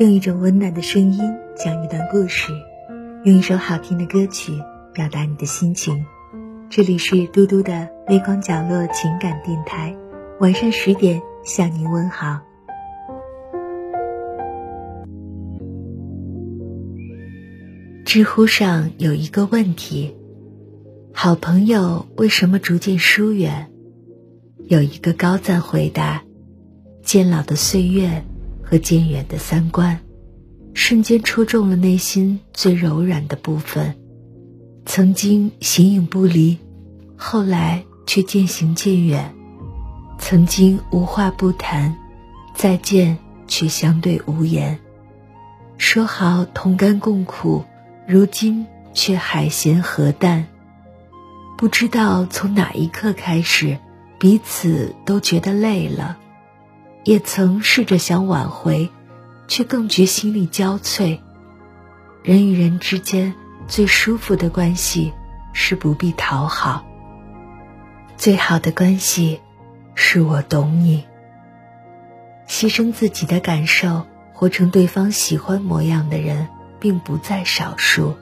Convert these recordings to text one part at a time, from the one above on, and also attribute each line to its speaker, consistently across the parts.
Speaker 1: 用一种温暖的声音讲一段故事，用一首好听的歌曲表达你的心情。这里是嘟嘟的微光角落情感电台，晚上十点向您问好。知乎上有一个问题：好朋友为什么逐渐疏远？有一个高赞回答：渐老的岁月。和渐远的三观，瞬间戳中了内心最柔软的部分。曾经形影不离，后来却渐行渐远；曾经无话不谈，再见却相对无言。说好同甘共苦，如今却海咸河淡。不知道从哪一刻开始，彼此都觉得累了。也曾试着想挽回，却更觉心力交瘁。人与人之间最舒服的关系是不必讨好。最好的关系是我懂你。牺牲自己的感受，活成对方喜欢模样的人，并不在少数。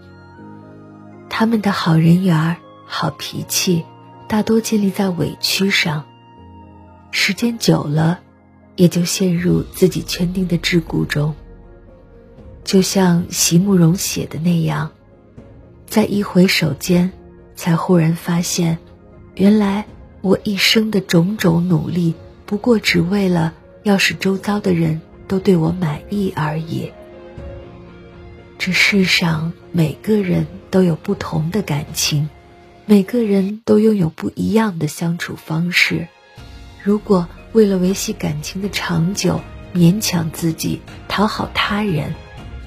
Speaker 1: 他们的好人缘、好脾气，大多建立在委屈上。时间久了。也就陷入自己圈定的桎梏中。就像席慕容写的那样，在一回首间，才忽然发现，原来我一生的种种努力，不过只为了要使周遭的人都对我满意而已。这世上每个人都有不同的感情，每个人都拥有不一样的相处方式。如果为了维系感情的长久，勉强自己讨好他人，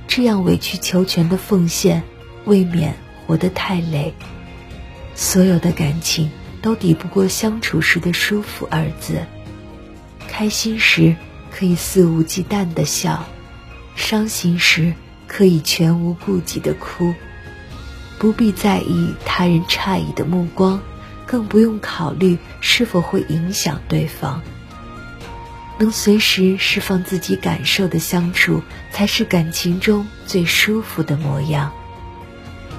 Speaker 1: 这样委曲求全的奉献，未免活得太累。所有的感情都抵不过相处时的舒服二字。开心时可以肆无忌惮的笑，伤心时可以全无顾忌的哭，不必在意他人诧异的目光，更不用考虑是否会影响对方。能随时释放自己感受的相处，才是感情中最舒服的模样。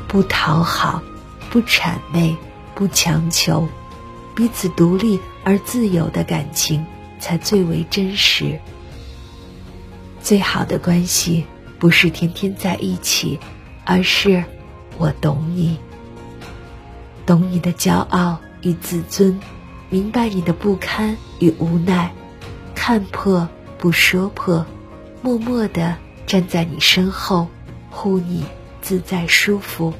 Speaker 1: 不讨好，不谄媚，不强求，彼此独立而自由的感情，才最为真实。最好的关系，不是天天在一起，而是我懂你，懂你的骄傲与自尊，明白你的不堪与无奈。看破不说破，默默地站在你身后，护你自在舒服，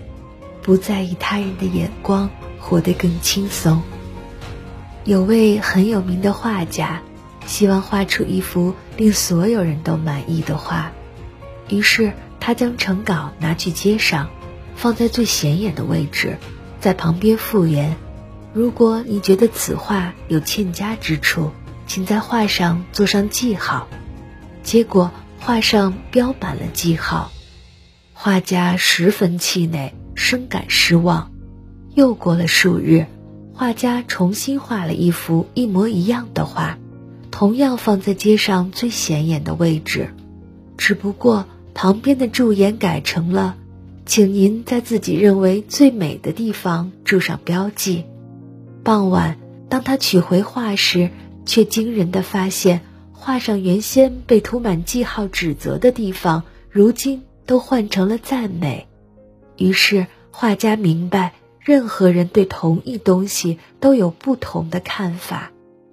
Speaker 1: 不在意他人的眼光，活得更轻松。有位很有名的画家，希望画出一幅令所有人都满意的画，于是他将成稿拿去街上，放在最显眼的位置，在旁边复原：“如果你觉得此画有欠佳之处。”请在画上做上记号。结果画上标满了记号，画家十分气馁，深感失望。又过了数日，画家重新画了一幅一模一样的画，同样放在街上最显眼的位置，只不过旁边的注言改成了：“请您在自己认为最美的地方注上标记。”傍晚，当他取回画时。却惊人的发现，画上原先被涂满记号指责的地方，如今都换成了赞美。于是画家明白，任何人对同一东西都有不同的看法，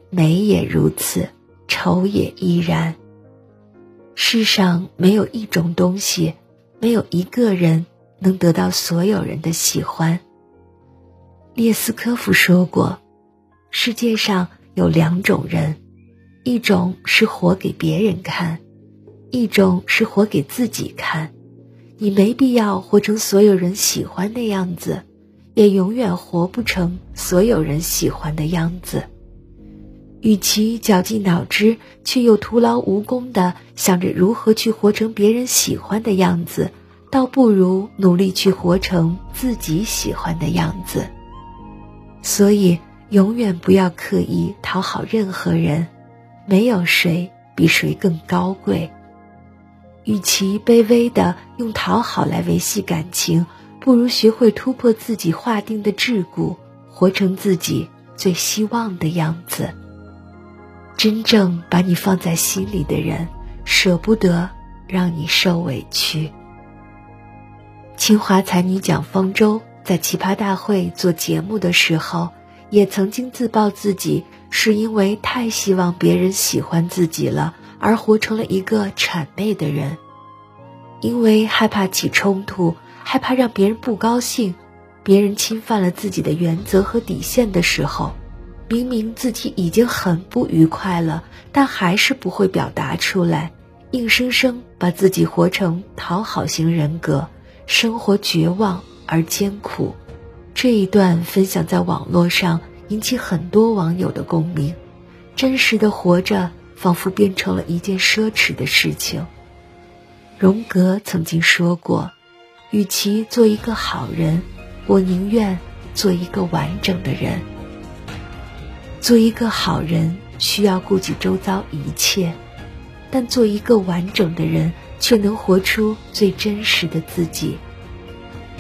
Speaker 1: 美也如此，丑也依然。世上没有一种东西，没有一个人能得到所有人的喜欢。列斯科夫说过，世界上。有两种人，一种是活给别人看，一种是活给自己看。你没必要活成所有人喜欢的样子，也永远活不成所有人喜欢的样子。与其绞尽脑汁却又徒劳无功的想着如何去活成别人喜欢的样子，倒不如努力去活成自己喜欢的样子。所以。永远不要刻意讨好任何人，没有谁比谁更高贵。与其卑微的用讨好来维系感情，不如学会突破自己划定的桎梏，活成自己最希望的样子。真正把你放在心里的人，舍不得让你受委屈。清华才女蒋方舟在奇葩大会做节目的时候，也曾经自曝自己是因为太希望别人喜欢自己了。而活成了一个谄媚的人，因为害怕起冲突，害怕让别人不高兴，别人侵犯了自己的原则和底线的时候，明明自己已经很不愉快了，但还是不会表达出来，硬生生把自己活成讨好型人格，生活绝望而艰苦。这一段分享在网络上，引起很多网友的共鸣。真实的活着。仿佛变成了一件奢侈的事情。荣格曾经说过：“与其做一个好人，我宁愿做一个完整的人。做一个好人需要顾及周遭一切，但做一个完整的人却能活出最真实的自己。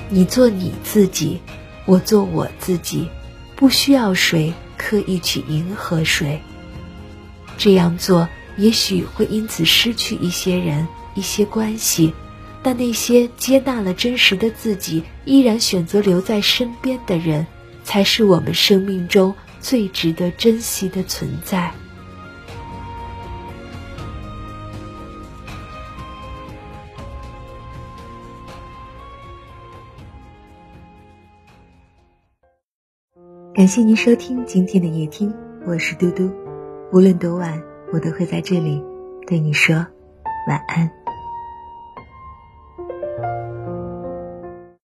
Speaker 1: 你做你自己，我做我自己，不需要谁刻意去迎合谁。”这样做也许会因此失去一些人、一些关系，但那些接纳了真实的自己，依然选择留在身边的人，才是我们生命中最值得珍惜的存在。感谢您收听今天的夜听，我是嘟嘟。无论多晚，我都会在这里对你说晚安。